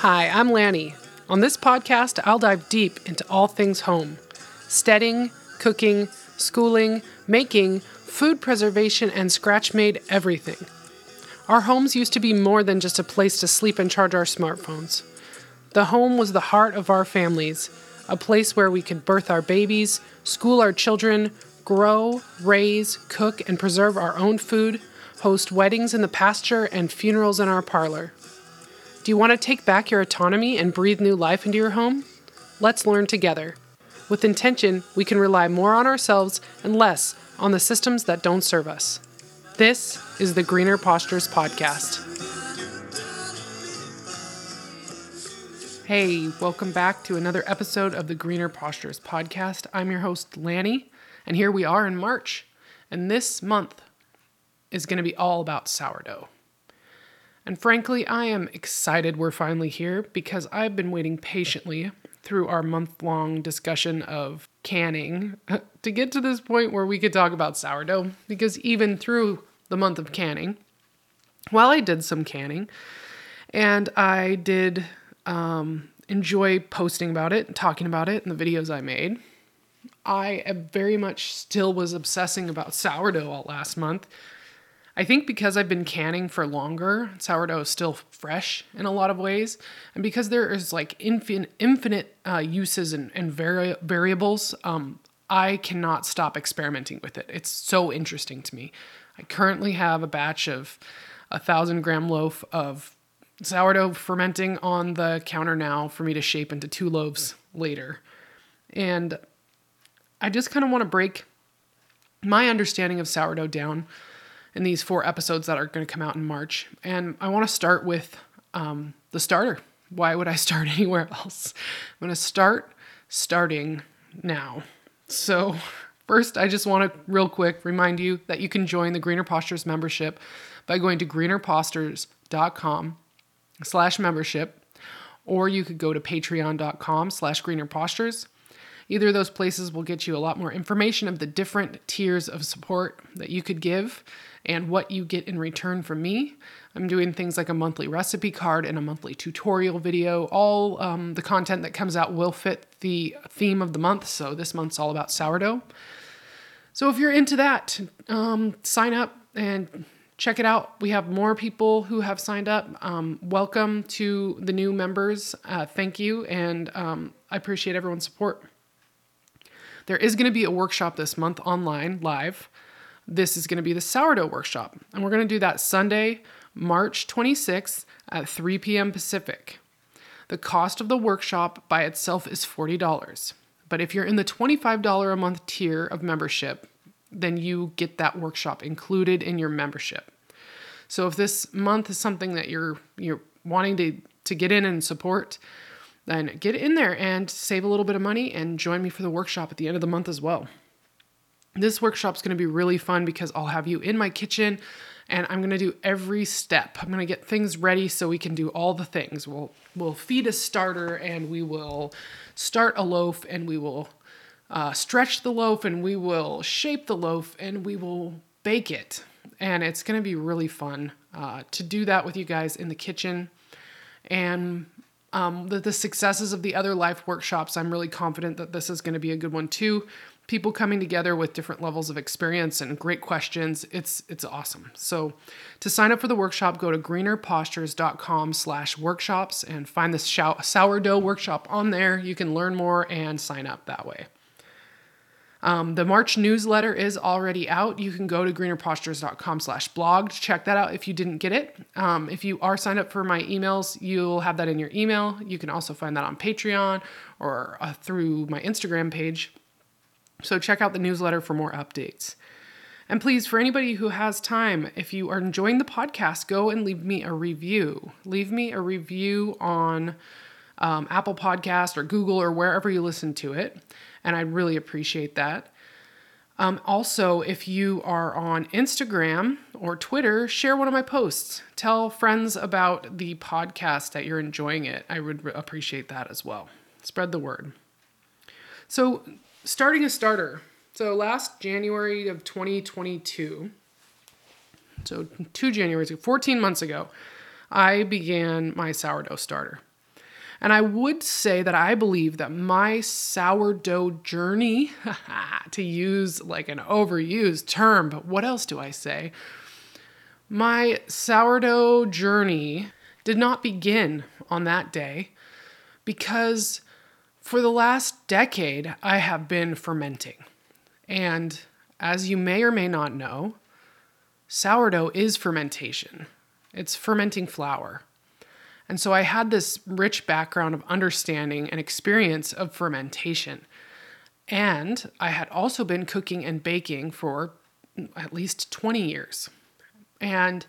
Hi, I'm Lanny. On this podcast, I'll dive deep into all things home steading, cooking, schooling, making, food preservation, and scratch made everything. Our homes used to be more than just a place to sleep and charge our smartphones. The home was the heart of our families, a place where we could birth our babies, school our children, grow, raise, cook, and preserve our own food, host weddings in the pasture, and funerals in our parlor. You want to take back your autonomy and breathe new life into your home? Let's learn together. With intention, we can rely more on ourselves and less on the systems that don't serve us. This is the Greener Postures Podcast. Hey, welcome back to another episode of the Greener Postures Podcast. I'm your host, Lanny, and here we are in March. And this month is going to be all about sourdough. And frankly, I am excited we're finally here because I've been waiting patiently through our month long discussion of canning to get to this point where we could talk about sourdough. Because even through the month of canning, while I did some canning and I did um, enjoy posting about it and talking about it in the videos I made, I very much still was obsessing about sourdough all last month I think because I've been canning for longer, sourdough is still fresh in a lot of ways. And because there is like infinite, infinite uh, uses and, and vari- variables, um, I cannot stop experimenting with it. It's so interesting to me. I currently have a batch of a thousand gram loaf of sourdough fermenting on the counter now for me to shape into two loaves later. And I just kind of want to break my understanding of sourdough down in these four episodes that are going to come out in March. And I want to start with um, the starter. Why would I start anywhere else? I'm going to start starting now. So, first, I just want to real quick remind you that you can join the Greener Postures membership by going to greenerpostures.com slash membership, or you could go to patreon.com slash greenerpostures. Either of those places will get you a lot more information of the different tiers of support that you could give and what you get in return from me. I'm doing things like a monthly recipe card and a monthly tutorial video. All um, the content that comes out will fit the theme of the month. So this month's all about sourdough. So if you're into that, um, sign up and check it out. We have more people who have signed up. Um, welcome to the new members. Uh, thank you. And um, I appreciate everyone's support. There is going to be a workshop this month online, live this is going to be the sourdough workshop. And we're going to do that Sunday, March 26th at 3 p.m. Pacific. The cost of the workshop by itself is $40. But if you're in the $25 a month tier of membership, then you get that workshop included in your membership. So if this month is something that you're you're wanting to to get in and support, then get in there and save a little bit of money and join me for the workshop at the end of the month as well. This workshop's going to be really fun because I'll have you in my kitchen and I'm going to do every step. I'm going to get things ready so we can do all the things. We'll we'll feed a starter and we will start a loaf and we will uh, stretch the loaf and we will shape the loaf and we will bake it. And it's going to be really fun uh, to do that with you guys in the kitchen. And um, the, the successes of the other life workshops, I'm really confident that this is going to be a good one too people coming together with different levels of experience and great questions. It's it's awesome. So to sign up for the workshop, go to greenerpostures.com slash workshops and find the sourdough workshop on there. You can learn more and sign up that way. Um, the March newsletter is already out. You can go to greenerpostures.com slash blog to check that out if you didn't get it. Um, if you are signed up for my emails, you'll have that in your email. You can also find that on Patreon or uh, through my Instagram page. So check out the newsletter for more updates. And please, for anybody who has time, if you are enjoying the podcast, go and leave me a review. Leave me a review on um, Apple Podcast or Google or wherever you listen to it. And I'd really appreciate that. Um, also, if you are on Instagram or Twitter, share one of my posts. Tell friends about the podcast that you're enjoying it. I would appreciate that as well. Spread the word. So, starting a starter. So last January of 2022, so two Januaries, 14 months ago, I began my sourdough starter. And I would say that I believe that my sourdough journey, to use like an overused term, but what else do I say? My sourdough journey did not begin on that day because for the last decade I have been fermenting. And as you may or may not know, sourdough is fermentation. It's fermenting flour. And so I had this rich background of understanding and experience of fermentation. And I had also been cooking and baking for at least 20 years. And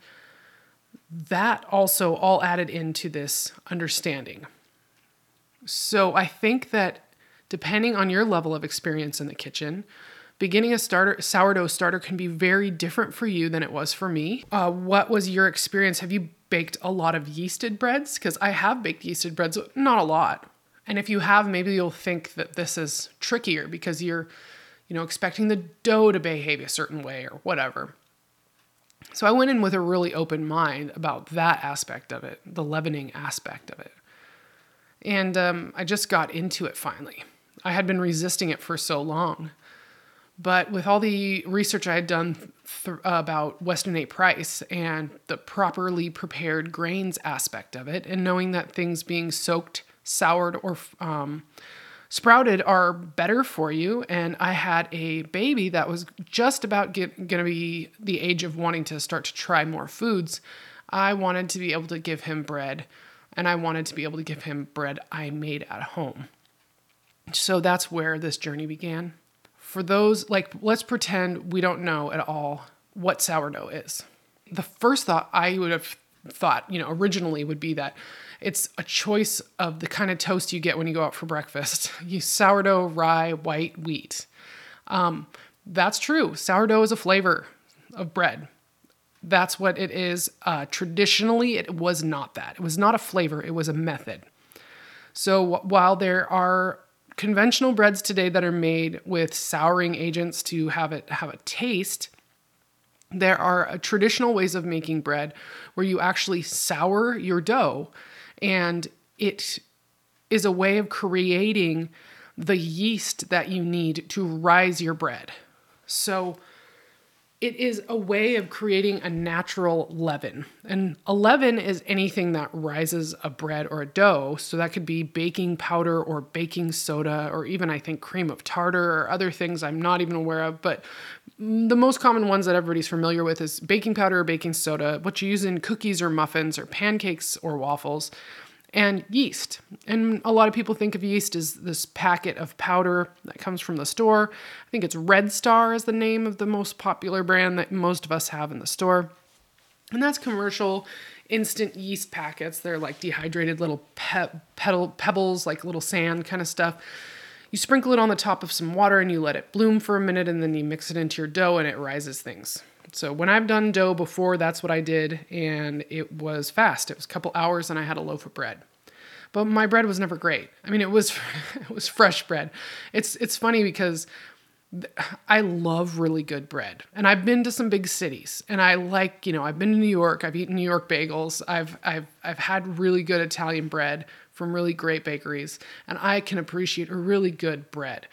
that also all added into this understanding. So I think that depending on your level of experience in the kitchen, beginning a starter sourdough starter can be very different for you than it was for me. Uh, what was your experience? Have you baked a lot of yeasted breads because I have baked yeasted breads, not a lot. And if you have, maybe you'll think that this is trickier because you're, you know, expecting the dough to behave a certain way or whatever. So I went in with a really open mind about that aspect of it, the leavening aspect of it. And um, I just got into it finally. I had been resisting it for so long. But with all the research I had done th- about Weston A. Price and the properly prepared grains aspect of it, and knowing that things being soaked, soured, or um, sprouted are better for you, and I had a baby that was just about going to be the age of wanting to start to try more foods, I wanted to be able to give him bread, and I wanted to be able to give him bread I made at home. So that's where this journey began for those, like, let's pretend we don't know at all what sourdough is. The first thought I would have thought, you know, originally would be that it's a choice of the kind of toast you get when you go out for breakfast. You sourdough, rye, white wheat. Um, that's true. Sourdough is a flavor of bread. That's what it is. Uh, traditionally, it was not that. It was not a flavor, it was a method. So while there are conventional breads today that are made with souring agents to have it have a taste there are uh, traditional ways of making bread where you actually sour your dough. And it is a way of creating the yeast that you need to rise your bread. So it is a way of creating a natural leaven. And a leaven is anything that rises a bread or a dough. So that could be baking powder or baking soda, or even I think cream of tartar or other things I'm not even aware of. But the most common ones that everybody's familiar with is baking powder or baking soda, what you use in cookies or muffins or pancakes or waffles and yeast. And a lot of people think of yeast as this packet of powder that comes from the store. I think it's Red Star is the name of the most popular brand that most of us have in the store. And that's commercial instant yeast packets. They're like dehydrated little pe- pedal, pebbles, like little sand kind of stuff. You sprinkle it on the top of some water and you let it bloom for a minute and then you mix it into your dough and it rises things. So when I've done dough before, that's what I did, and it was fast. It was a couple hours, and I had a loaf of bread. But my bread was never great. I mean, it was it was fresh bread. It's it's funny because I love really good bread. And I've been to some big cities and I like, you know, I've been to New York, I've eaten New York bagels, I've I've I've had really good Italian bread from really great bakeries, and I can appreciate a really good bread.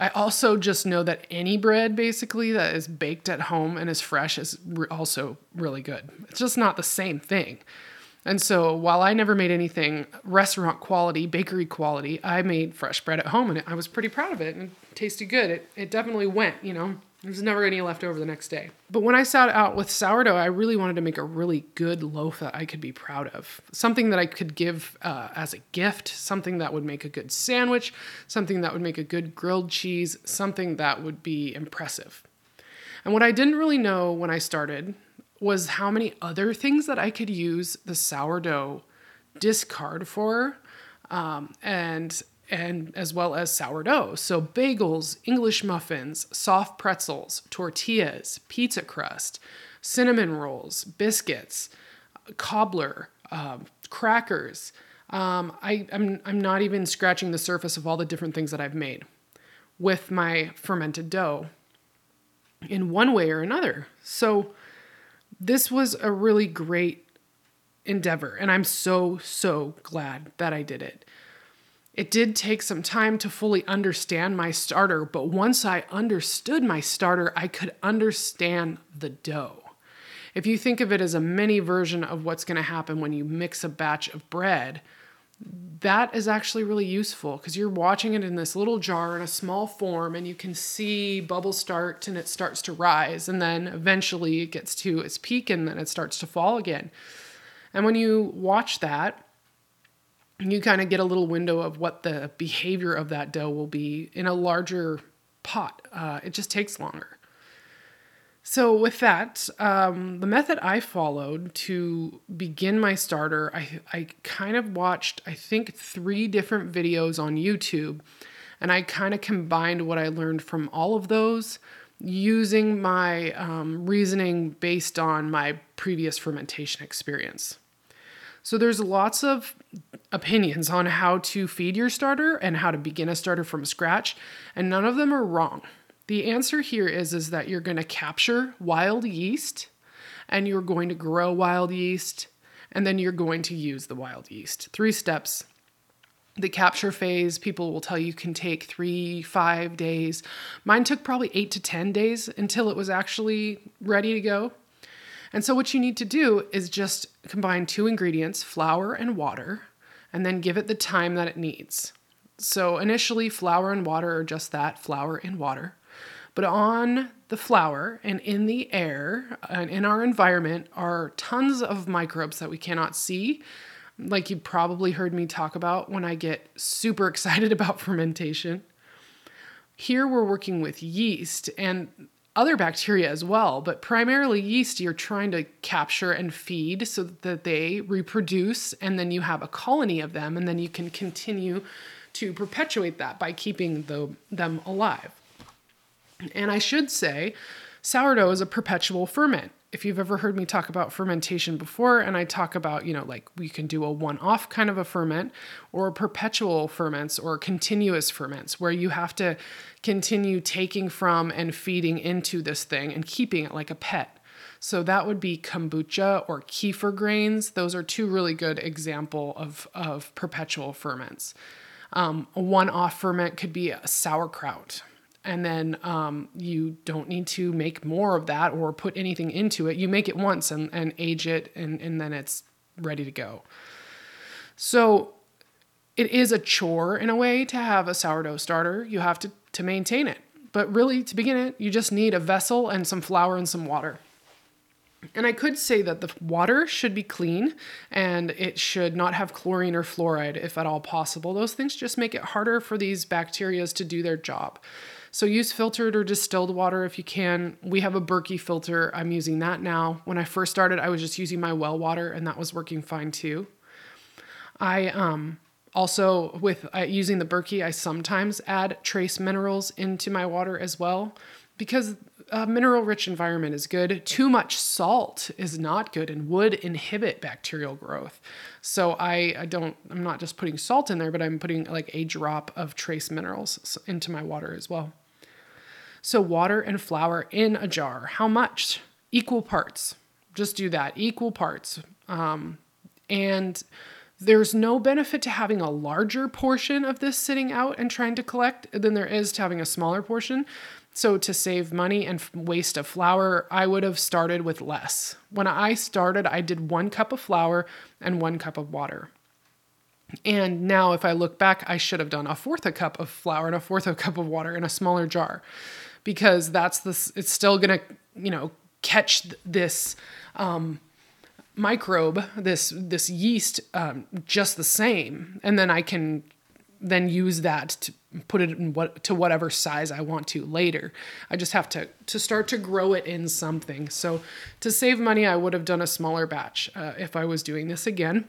I also just know that any bread basically that is baked at home and is fresh is re- also really good. It's just not the same thing. And so while I never made anything restaurant quality, bakery quality, I made fresh bread at home and I was pretty proud of it and it tasted good. It, it definitely went, you know. There's never any left over the next day. But when I sat out with sourdough, I really wanted to make a really good loaf that I could be proud of. Something that I could give uh, as a gift, something that would make a good sandwich, something that would make a good grilled cheese, something that would be impressive. And what I didn't really know when I started was how many other things that I could use the sourdough discard for. Um, and and as well as sourdough. So bagels, English muffins, soft pretzels, tortillas, pizza crust, cinnamon rolls, biscuits, cobbler, um, crackers. Um, I, I'm, I'm not even scratching the surface of all the different things that I've made with my fermented dough in one way or another. So this was a really great endeavor. And I'm so, so glad that I did it. It did take some time to fully understand my starter, but once I understood my starter, I could understand the dough. If you think of it as a mini version of what's going to happen when you mix a batch of bread, that is actually really useful because you're watching it in this little jar in a small form and you can see bubbles start and it starts to rise and then eventually it gets to its peak and then it starts to fall again. And when you watch that, you kind of get a little window of what the behavior of that dough will be in a larger pot. Uh, it just takes longer. So, with that, um, the method I followed to begin my starter, I, I kind of watched, I think, three different videos on YouTube, and I kind of combined what I learned from all of those using my um, reasoning based on my previous fermentation experience. So, there's lots of opinions on how to feed your starter and how to begin a starter from scratch, and none of them are wrong. The answer here is is that you're going to capture wild yeast and you're going to grow wild yeast and then you're going to use the wild yeast. Three steps. The capture phase, people will tell you can take three, five days. Mine took probably eight to 10 days until it was actually ready to go. And so, what you need to do is just combine two ingredients, flour and water, and then give it the time that it needs. So, initially, flour and water are just that flour and water. But on the flour and in the air and in our environment are tons of microbes that we cannot see. Like you probably heard me talk about when I get super excited about fermentation. Here we're working with yeast and other bacteria as well, but primarily yeast you're trying to capture and feed so that they reproduce, and then you have a colony of them, and then you can continue to perpetuate that by keeping the, them alive. And I should say, sourdough is a perpetual ferment. If you've ever heard me talk about fermentation before, and I talk about, you know, like we can do a one off kind of a ferment or perpetual ferments or continuous ferments where you have to continue taking from and feeding into this thing and keeping it like a pet. So that would be kombucha or kefir grains. Those are two really good example of, of perpetual ferments. Um, a one-off ferment could be a sauerkraut and then um, you don't need to make more of that or put anything into it. You make it once and, and age it, and, and then it's ready to go. So it is a chore in a way to have a sourdough starter. You have to, to maintain it. But really, to begin it, you just need a vessel and some flour and some water. And I could say that the water should be clean and it should not have chlorine or fluoride if at all possible. Those things just make it harder for these bacteria to do their job. So use filtered or distilled water if you can. We have a Berkey filter. I'm using that now. When I first started, I was just using my well water and that was working fine too. I um also with uh, using the Berkey, I sometimes add trace minerals into my water as well because a mineral rich environment is good. Too much salt is not good and would inhibit bacterial growth. So I, I don't, I'm not just putting salt in there, but I'm putting like a drop of trace minerals into my water as well. So, water and flour in a jar. How much? Equal parts. Just do that, equal parts. Um, and there's no benefit to having a larger portion of this sitting out and trying to collect than there is to having a smaller portion. So, to save money and waste of flour, I would have started with less. When I started, I did one cup of flour and one cup of water. And now, if I look back, I should have done a fourth a cup of flour and a fourth a cup of water in a smaller jar because that's this it's still going to you know catch this um, microbe this this yeast um, just the same. And then i can then use that to put it in what to whatever size i want to later. I just have to to start to grow it in something. So to save money i would have done a smaller batch uh, if i was doing this again.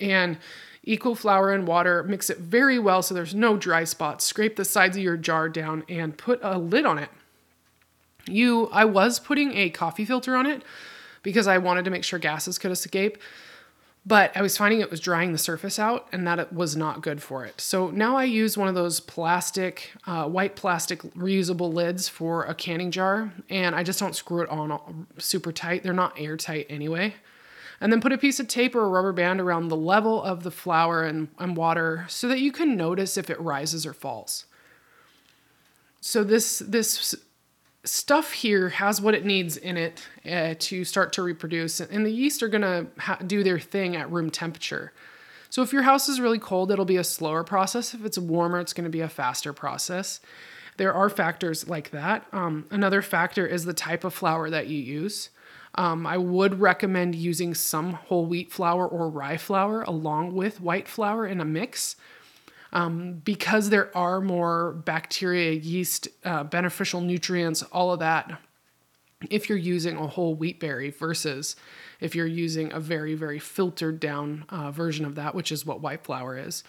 And equal flour and water, mix it very well so there's no dry spots. Scrape the sides of your jar down and put a lid on it. You I was putting a coffee filter on it because I wanted to make sure gases could escape. But I was finding it was drying the surface out and that it was not good for it. So now I use one of those plastic, uh, white plastic reusable lids for a canning jar and I just don't screw it on super tight. They're not airtight anyway. And then put a piece of tape or a rubber band around the level of the flour and, and water so that you can notice if it rises or falls. So this this stuff here has what it needs in it uh, to start to reproduce, and the yeast are gonna ha- do their thing at room temperature. So if your house is really cold, it'll be a slower process. If it's warmer, it's to be a faster process. There are factors like that. Um, another factor is the type of flour that you use. Um, I would recommend using some whole wheat flour or rye flour along with white flour in a mix um, because there are more bacteria, yeast, uh, beneficial nutrients, all of that if you're using a whole wheat berry versus if you're using a very, very filtered down uh, version of that, which is what white flour is.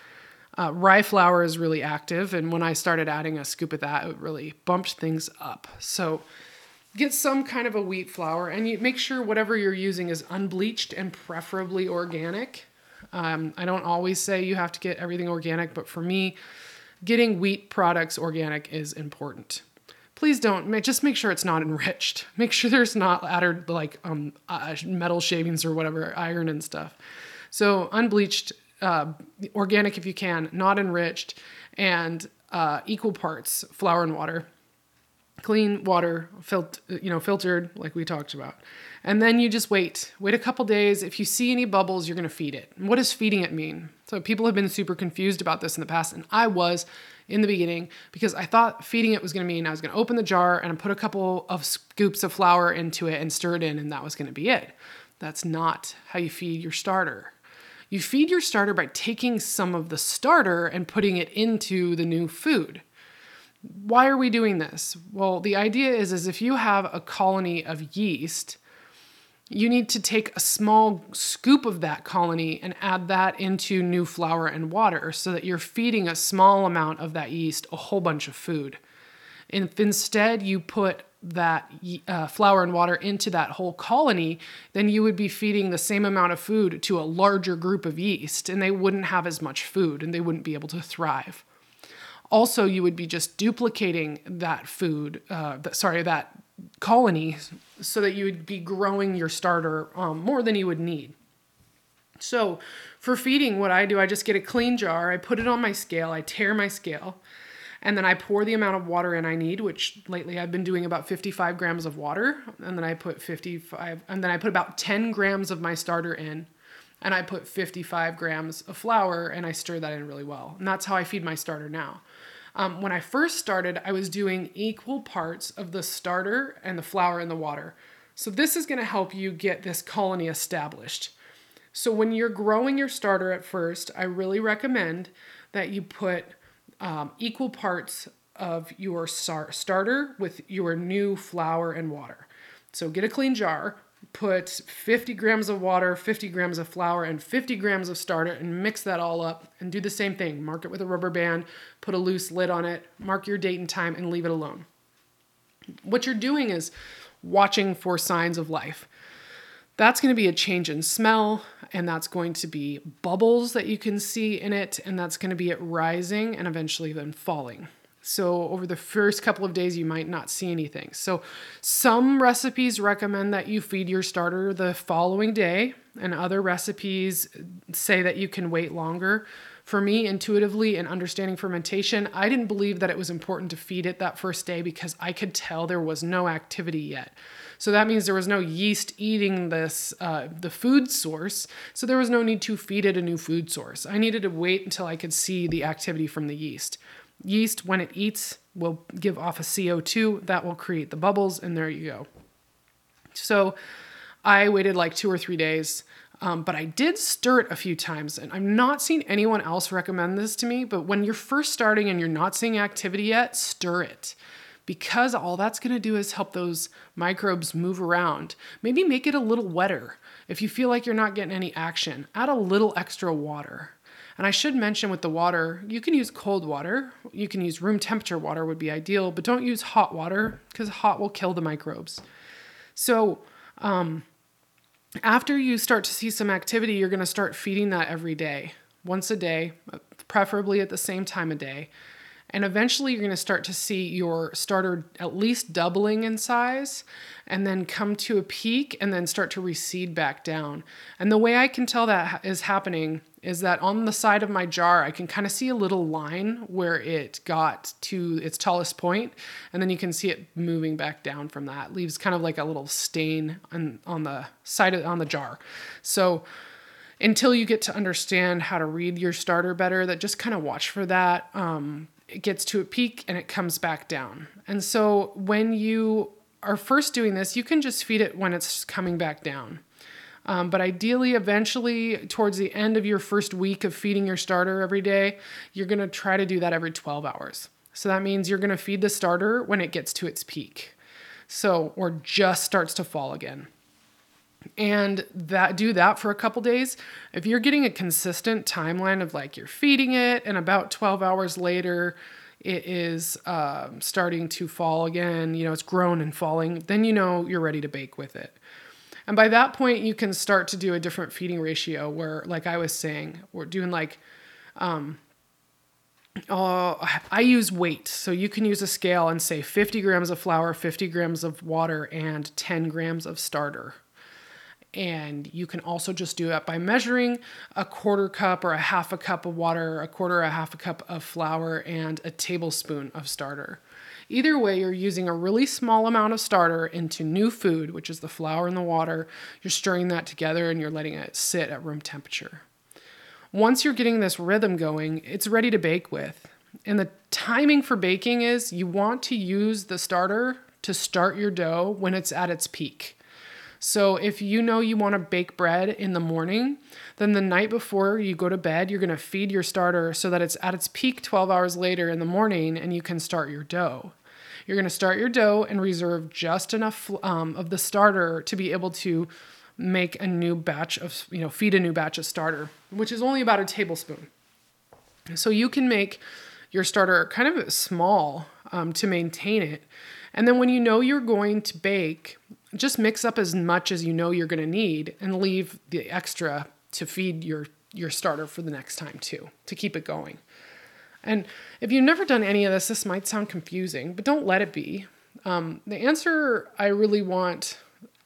Uh, rye flour is really active, and when I started adding a scoop of that, it really bumped things up. So get some kind of a wheat flour, and you make sure whatever you're using is unbleached and preferably organic. Um, I don't always say you have to get everything organic, but for me, getting wheat products organic is important. Please don't just make sure it's not enriched. Make sure there's not added like um, uh, metal shavings or whatever iron and stuff. So unbleached uh, organic if you can not enriched and uh, equal parts flour and water clean water you know filtered like we talked about and then you just wait wait a couple days if you see any bubbles you're going to feed it what does feeding it mean so people have been super confused about this in the past and i was in the beginning because I thought feeding it was going to mean I was going to open the jar and put a couple of scoops of flour into it and stir it in, and that was going to be it. That's not how you feed your starter. You feed your starter by taking some of the starter and putting it into the new food. Why are we doing this? Well, the idea is, is if you have a colony of yeast, you need to take a small scoop of that colony and add that into new flour and water so that you're feeding a small amount of that yeast a whole bunch of food. If instead you put that uh, flour and water into that whole colony, then you would be feeding the same amount of food to a larger group of yeast and they wouldn't have as much food and they wouldn't be able to thrive. Also, you would be just duplicating that food, uh, sorry, that colony so that you would be growing your starter um, more than you would need. So, for feeding, what I do, I just get a clean jar, I put it on my scale, I tare my scale, and then I pour the amount of water in I need, which lately I've been doing about 55 grams of water, and then I put 55, and then I put about 10 grams of my starter in, and I put 55 grams of flour, and I stir that in really well. And that's how I feed my starter now. Um, when I first started, I was doing equal parts of the starter and the flour and the water. So this is going to help you get this colony established. So when you're growing your starter at first, I really recommend that you put um, equal parts of your star- starter with your new flour and water. So get a clean jar, put 50 grams of water, 50 grams of flour, and 50 grams of starter and mix that all up and do the same thing. Mark it with a rubber band, put a loose lid on it, mark your date and time, and leave it alone. What you're doing is watching for signs of life. That's going to be a change in smell, and that's going to be bubbles that you can see in it, and that's going to be it rising and eventually then falling. So, over the first couple of days, you might not see anything. So, some recipes recommend that you feed your starter the following day, and other recipes say that you can wait longer. For me, intuitively and understanding fermentation, I didn't believe that it was important to feed it that first day because I could tell there was no activity yet. So that means there was no yeast eating this uh, the food source. So there was no need to feed it a new food source. I needed to wait until I could see the activity from the yeast. Yeast, when it eats, will give off a CO2 that will create the bubbles, and there you go. So I waited like two or three days, um, but I did stir it a few times, and I've not seen anyone else recommend this to me. But when you're first starting and you're not seeing activity yet, stir it because all that's going to do is help those microbes move around. Maybe make it a little wetter. If you feel like you're not getting any action, add a little extra water. And I should mention with the water, you can use cold water. You can use room temperature water would be ideal, but don't use hot water because hot will kill the microbes. So, um, after you start to see some activity, you're going to start feeding that every day, once a day, preferably at the same time of day. And eventually, you're going to start to see your starter at least doubling in size and then come to a peak and then start to recede back down. And the way I can tell that is happening is that on the side of my jar, I can kind of see a little line where it got to its tallest point, and then you can see it moving back down from that. It leaves kind of like a little stain on, on the side of on the jar. So until you get to understand how to read your starter better, that just kind of watch for that. Um, it gets to a peak and it comes back down. And so when you are first doing this, you can just feed it when it's coming back down. Um, but ideally, eventually, towards the end of your first week of feeding your starter every day, you're going to try to do that every 12 hours. So that means you're going to feed the starter when it gets to its peak. So, or just starts to fall again. And that do that for a couple days. If you're getting a consistent timeline of like you're feeding it, and about 12 hours later, it is um, starting to fall again, you know, it's grown and falling, then you know you're ready to bake with it. And by that point, you can start to do a different feeding ratio where, like I was saying, we're doing like, um, uh, I use weight. So you can use a scale and say 50 grams of flour, 50 grams of water, and 10 grams of starter. And you can also just do it by measuring a quarter cup or a half a cup of water, a quarter a half a cup of flour, and a tablespoon of starter. Either way, you're using a really small amount of starter into new food, which is the flour and the water. You're stirring that together and you're letting it sit at room temperature. Once you're getting this rhythm going, it's ready to bake with. And the timing for baking is you want to use the starter to start your dough when it's at its peak. So if you know you want to bake bread in the morning, then the night before you go to bed, you're going to feed your starter so that it's at its peak 12 hours later in the morning and you can start your dough. You're going to start your dough and reserve just enough um, of the starter to be able to make a new batch of, you know, feed a new batch of starter, which is only about a tablespoon. So you can make your starter kind of small um, to maintain it. And then when you know you're going to bake, just mix up as much as you know you're going to need and leave the extra to feed your your starter for the next time too to keep it going. And if you've never done any of this, this might sound confusing, but don't let it be. Um, the answer I really want,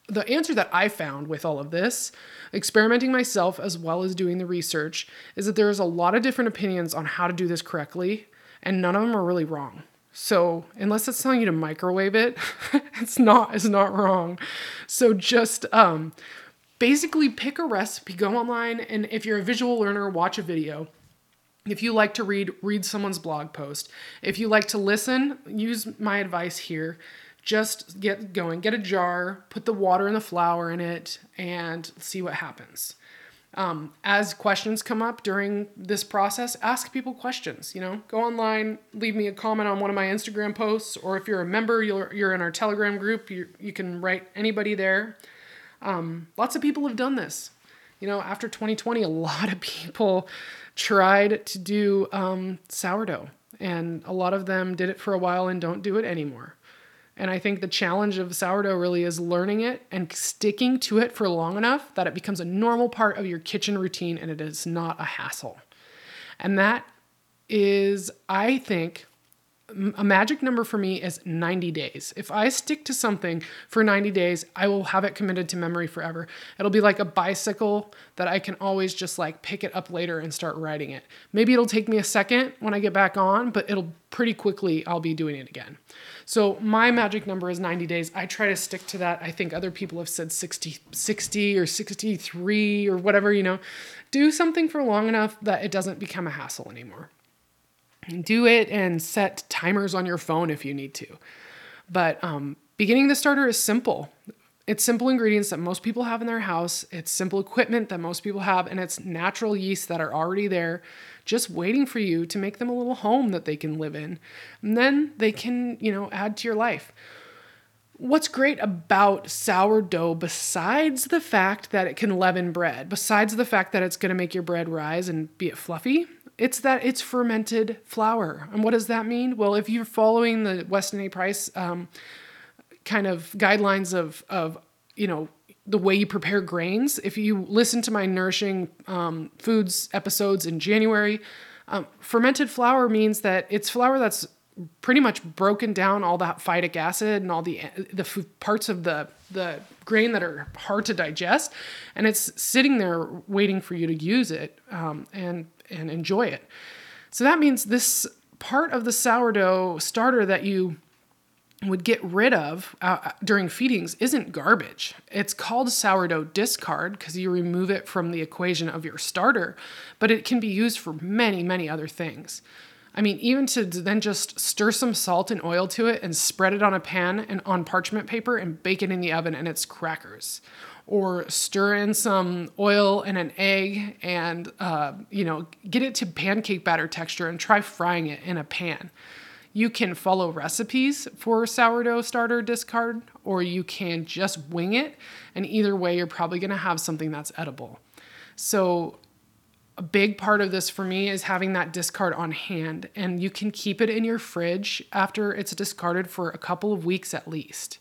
the answer that I found with all of this, experimenting myself as well as doing the research, is that there's a lot of different opinions on how to do this correctly, and none of them are really wrong. So unless it's telling you to microwave it, it's not it's not wrong. So just um, basically pick a recipe, go online, and if you're a visual learner, watch a video. If you like to read, read someone's blog post. If you like to listen, use my advice here. Just get going, get a jar, put the water and the flour in it, and see what happens. Um, as questions come up during this process, ask people questions. You know, go online, leave me a comment on one of my Instagram posts, or if you're a member, you're, you're in our Telegram group, you, you can write anybody there. Um, lots of people have done this. You know, after 2020, a lot of people tried to do um, sourdough, and a lot of them did it for a while and don't do it anymore. And I think the challenge of sourdough really is learning it and sticking to it for long enough that it becomes a normal part of your kitchen routine and it is not a hassle. And that is, I think, a magic number for me is 90 days. If I stick to something for 90 days, I will have it committed to memory forever. It'll be like a bicycle that I can always just like pick it up later and start riding it. Maybe it'll take me a second when I get back on, but it'll pretty quickly I'll be doing it again. So my magic number is 90 days. I try to stick to that. I think other people have said 60 60 or 63 or whatever, you know. Do something for long enough that it doesn't become a hassle anymore do it and set timers on your phone if you need to. But um, beginning the starter is simple. It's simple ingredients that most people have in their house. It's simple equipment that most people have, and it's natural yeasts that are already there, just waiting for you to make them a little home that they can live in. And then they can, you know, add to your life. What's great about sourdough, besides the fact that it can leaven bread, besides the fact that it's going to make your bread rise and be it fluffy, it's that it's fermented flour. And what does that mean? Well, if you're following the Weston A. Price um, kind of guidelines of, of, you know, the way you prepare grains, if you listen to my nourishing um, foods episodes in January, Um, fermented flour means that it's flour that's pretty much broken down all that phytic acid and all the the parts of the the grain that are hard to digest, and it's sitting there waiting for you to use it um, and and enjoy it. So that means this part of the sourdough starter that you would get rid of uh, during feedings isn't garbage. It's called sourdough discard because you remove it from the equation of your starter, but it can be used for many, many other things. I mean, even to then just stir some salt and oil to it and spread it on a pan and on parchment paper and bake it in the oven and it's crackers. Or stir in some oil and an egg and, uh, you know, get it to pancake batter texture and try frying it in a pan. You can follow recipes for sourdough starter discard, or you can just wing it. And either way, you're probably going to have something that's edible. So, a big part of this for me is having that discard on hand, and you can keep it in your fridge after it's discarded for a couple of weeks at least.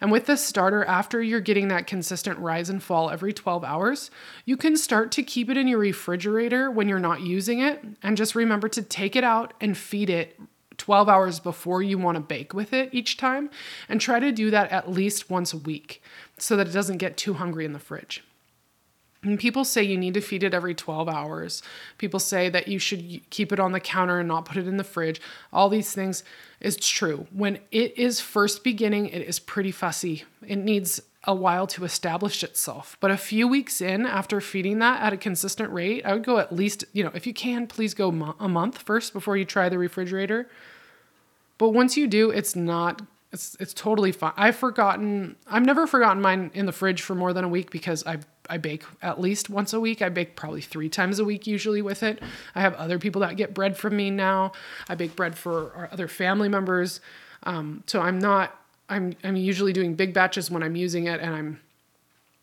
And with this starter, after you're getting that consistent rise and fall every 12 hours, you can start to keep it in your refrigerator when you're not using it. And just remember to take it out and feed it 12 hours before you want to bake with it each time, and try to do that at least once a week so that it doesn't get too hungry in the fridge. And people say you need to feed it every 12 hours. People say that you should keep it on the counter and not put it in the fridge. All these things is true. When it is first beginning, it is pretty fussy. It needs a while to establish itself. But a few weeks in, after feeding that at a consistent rate, I would go at least, you know, if you can, please go a month first before you try the refrigerator. But once you do, it's not it's it's totally fine. I've forgotten I've never forgotten mine in the fridge for more than a week because I I bake at least once a week. I bake probably 3 times a week usually with it. I have other people that get bread from me now. I bake bread for our other family members. Um, so I'm not I'm I'm usually doing big batches when I'm using it and I'm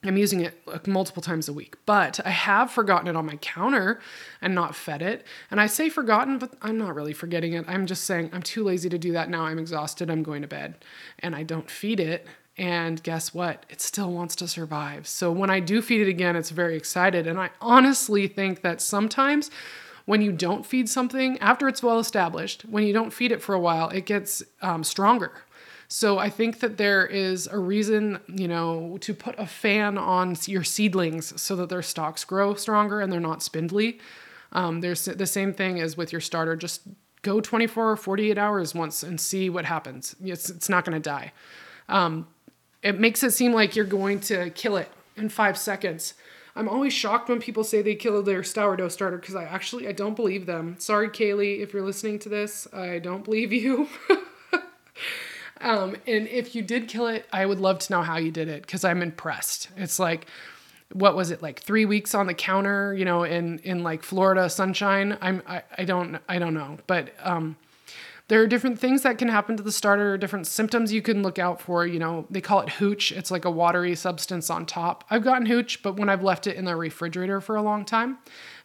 I'm using it multiple times a week, but I have forgotten it on my counter and not fed it. And I say forgotten, but I'm not really forgetting it. I'm just saying I'm too lazy to do that now. I'm exhausted. I'm going to bed and I don't feed it. And guess what? It still wants to survive. So when I do feed it again, it's very excited. And I honestly think that sometimes when you don't feed something after it's well established, when you don't feed it for a while, it gets um, stronger so I think that there is a reason, you know, to put a fan on your seedlings so that their stalks grow stronger and they're not spindly. Um, there's the same thing as with your starter. Just go 24 or 48 hours once and see what happens. It's, it's not going to die. Um, it makes it seem like you're going to kill it in five seconds. I'm always shocked when people say they kill their sourdough starter because I actually I don't believe them. Sorry, Kaylee, if you're listening to this, I don't believe you. Um, and if you did kill it, I would love to know how you did it because I'm impressed. It's like, what was it like three weeks on the counter, you know, in in like Florida sunshine? I'm I, I don't I don't know, but um, there are different things that can happen to the starter, different symptoms you can look out for. You know, they call it hooch. It's like a watery substance on top. I've gotten hooch, but when I've left it in the refrigerator for a long time,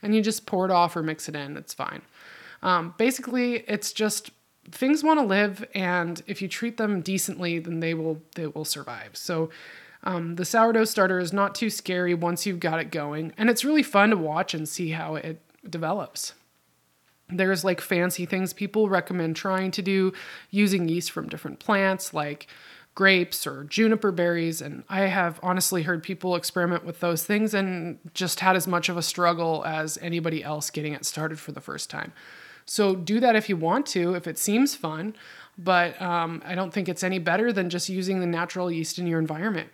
and you just pour it off or mix it in, it's fine. Um, basically, it's just things want to live and if you treat them decently then they will they will survive. So um, the sourdough starter is not too scary once you've got it going and it's really fun to watch and see how it develops. There's like fancy things people recommend trying to do using yeast from different plants like grapes or juniper berries and i have honestly heard people experiment with those things and just had as much of a struggle as anybody else getting it started for the first time so do that if you want to, if it seems fun. But um, I don't think it's any better than just using the natural yeast in your environment.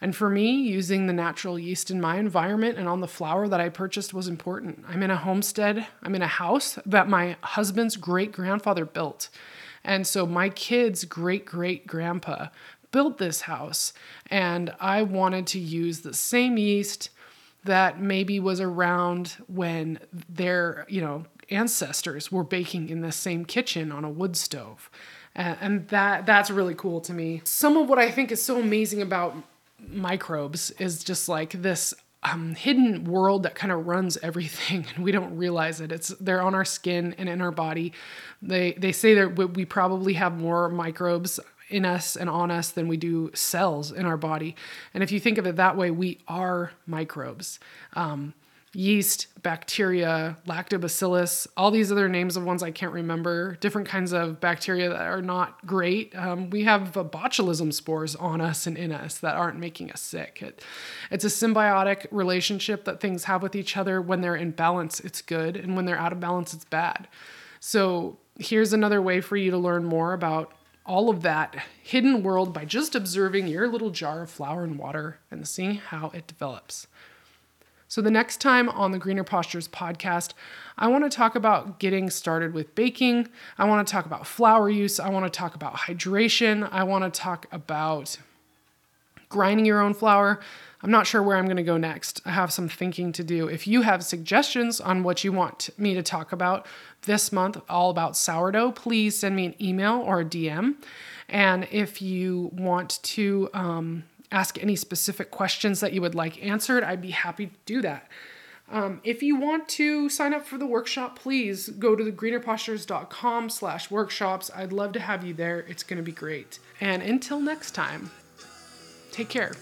And for me, using the natural yeast in my environment and on the flour that I purchased was important. I'm in a homestead, I'm in a house that my husband's great grandfather built. And so my kid's great great grandpa built this house. And I wanted to use the same yeast that maybe was around when their, you know, ancestors were baking in the same kitchen on a wood stove. and that that's really cool to me. Some of what I think is so amazing about microbes is just like this um, hidden world that kind of runs everything and we don't realize it it's they're on our skin and in our body they they say that we probably have more microbes in us and on us than we do cells in our body and if you think of it that way we are microbes um, yeast, bacteria, lactobacillus, all these other names of ones I can't remember, different kinds of bacteria that are not great. Um, we have botulism spores on us and in us that aren't making us sick. It, it's a symbiotic relationship that things have with each other. When they're in balance, it's good, and when they're out of balance, it's bad. So, here's another way for you to learn more about all of that hidden world by just observing your little jar of flour and water and seeing how it develops. So, the next time on the Greener Postures podcast, I want to talk about getting started with baking. I want to talk about flour use. I want to talk about hydration. I want to talk about grinding your own flour. I'm not sure where I'm going to go next. I have some thinking to do. If you have suggestions on what you want me to talk about this month, all about sourdough, please send me an email or a DM. And if you want to um, ask any specific questions that you would like answered, I'd be happy to do that. Um, if you want to sign up for the workshop, please go to greenerpostures.com slash workshops. I'd love to have you there. It's going to be great. And until next time, take care.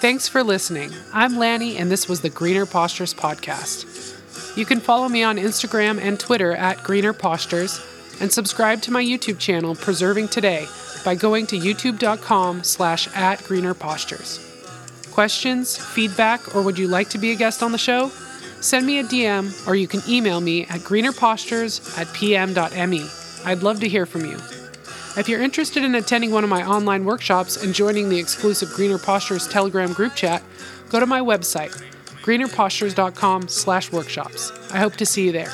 Thanks for listening. I'm Lanny, and this was the Greener Postures Podcast. You can follow me on Instagram and Twitter at Greener Postures and subscribe to my YouTube channel, Preserving Today, by going to youtube.com slash at greener postures. Questions, feedback, or would you like to be a guest on the show? Send me a DM or you can email me at greenerpostures at pm.me. I'd love to hear from you. If you're interested in attending one of my online workshops and joining the exclusive Greener Postures Telegram group chat, go to my website, greenerpostures.com slash workshops. I hope to see you there.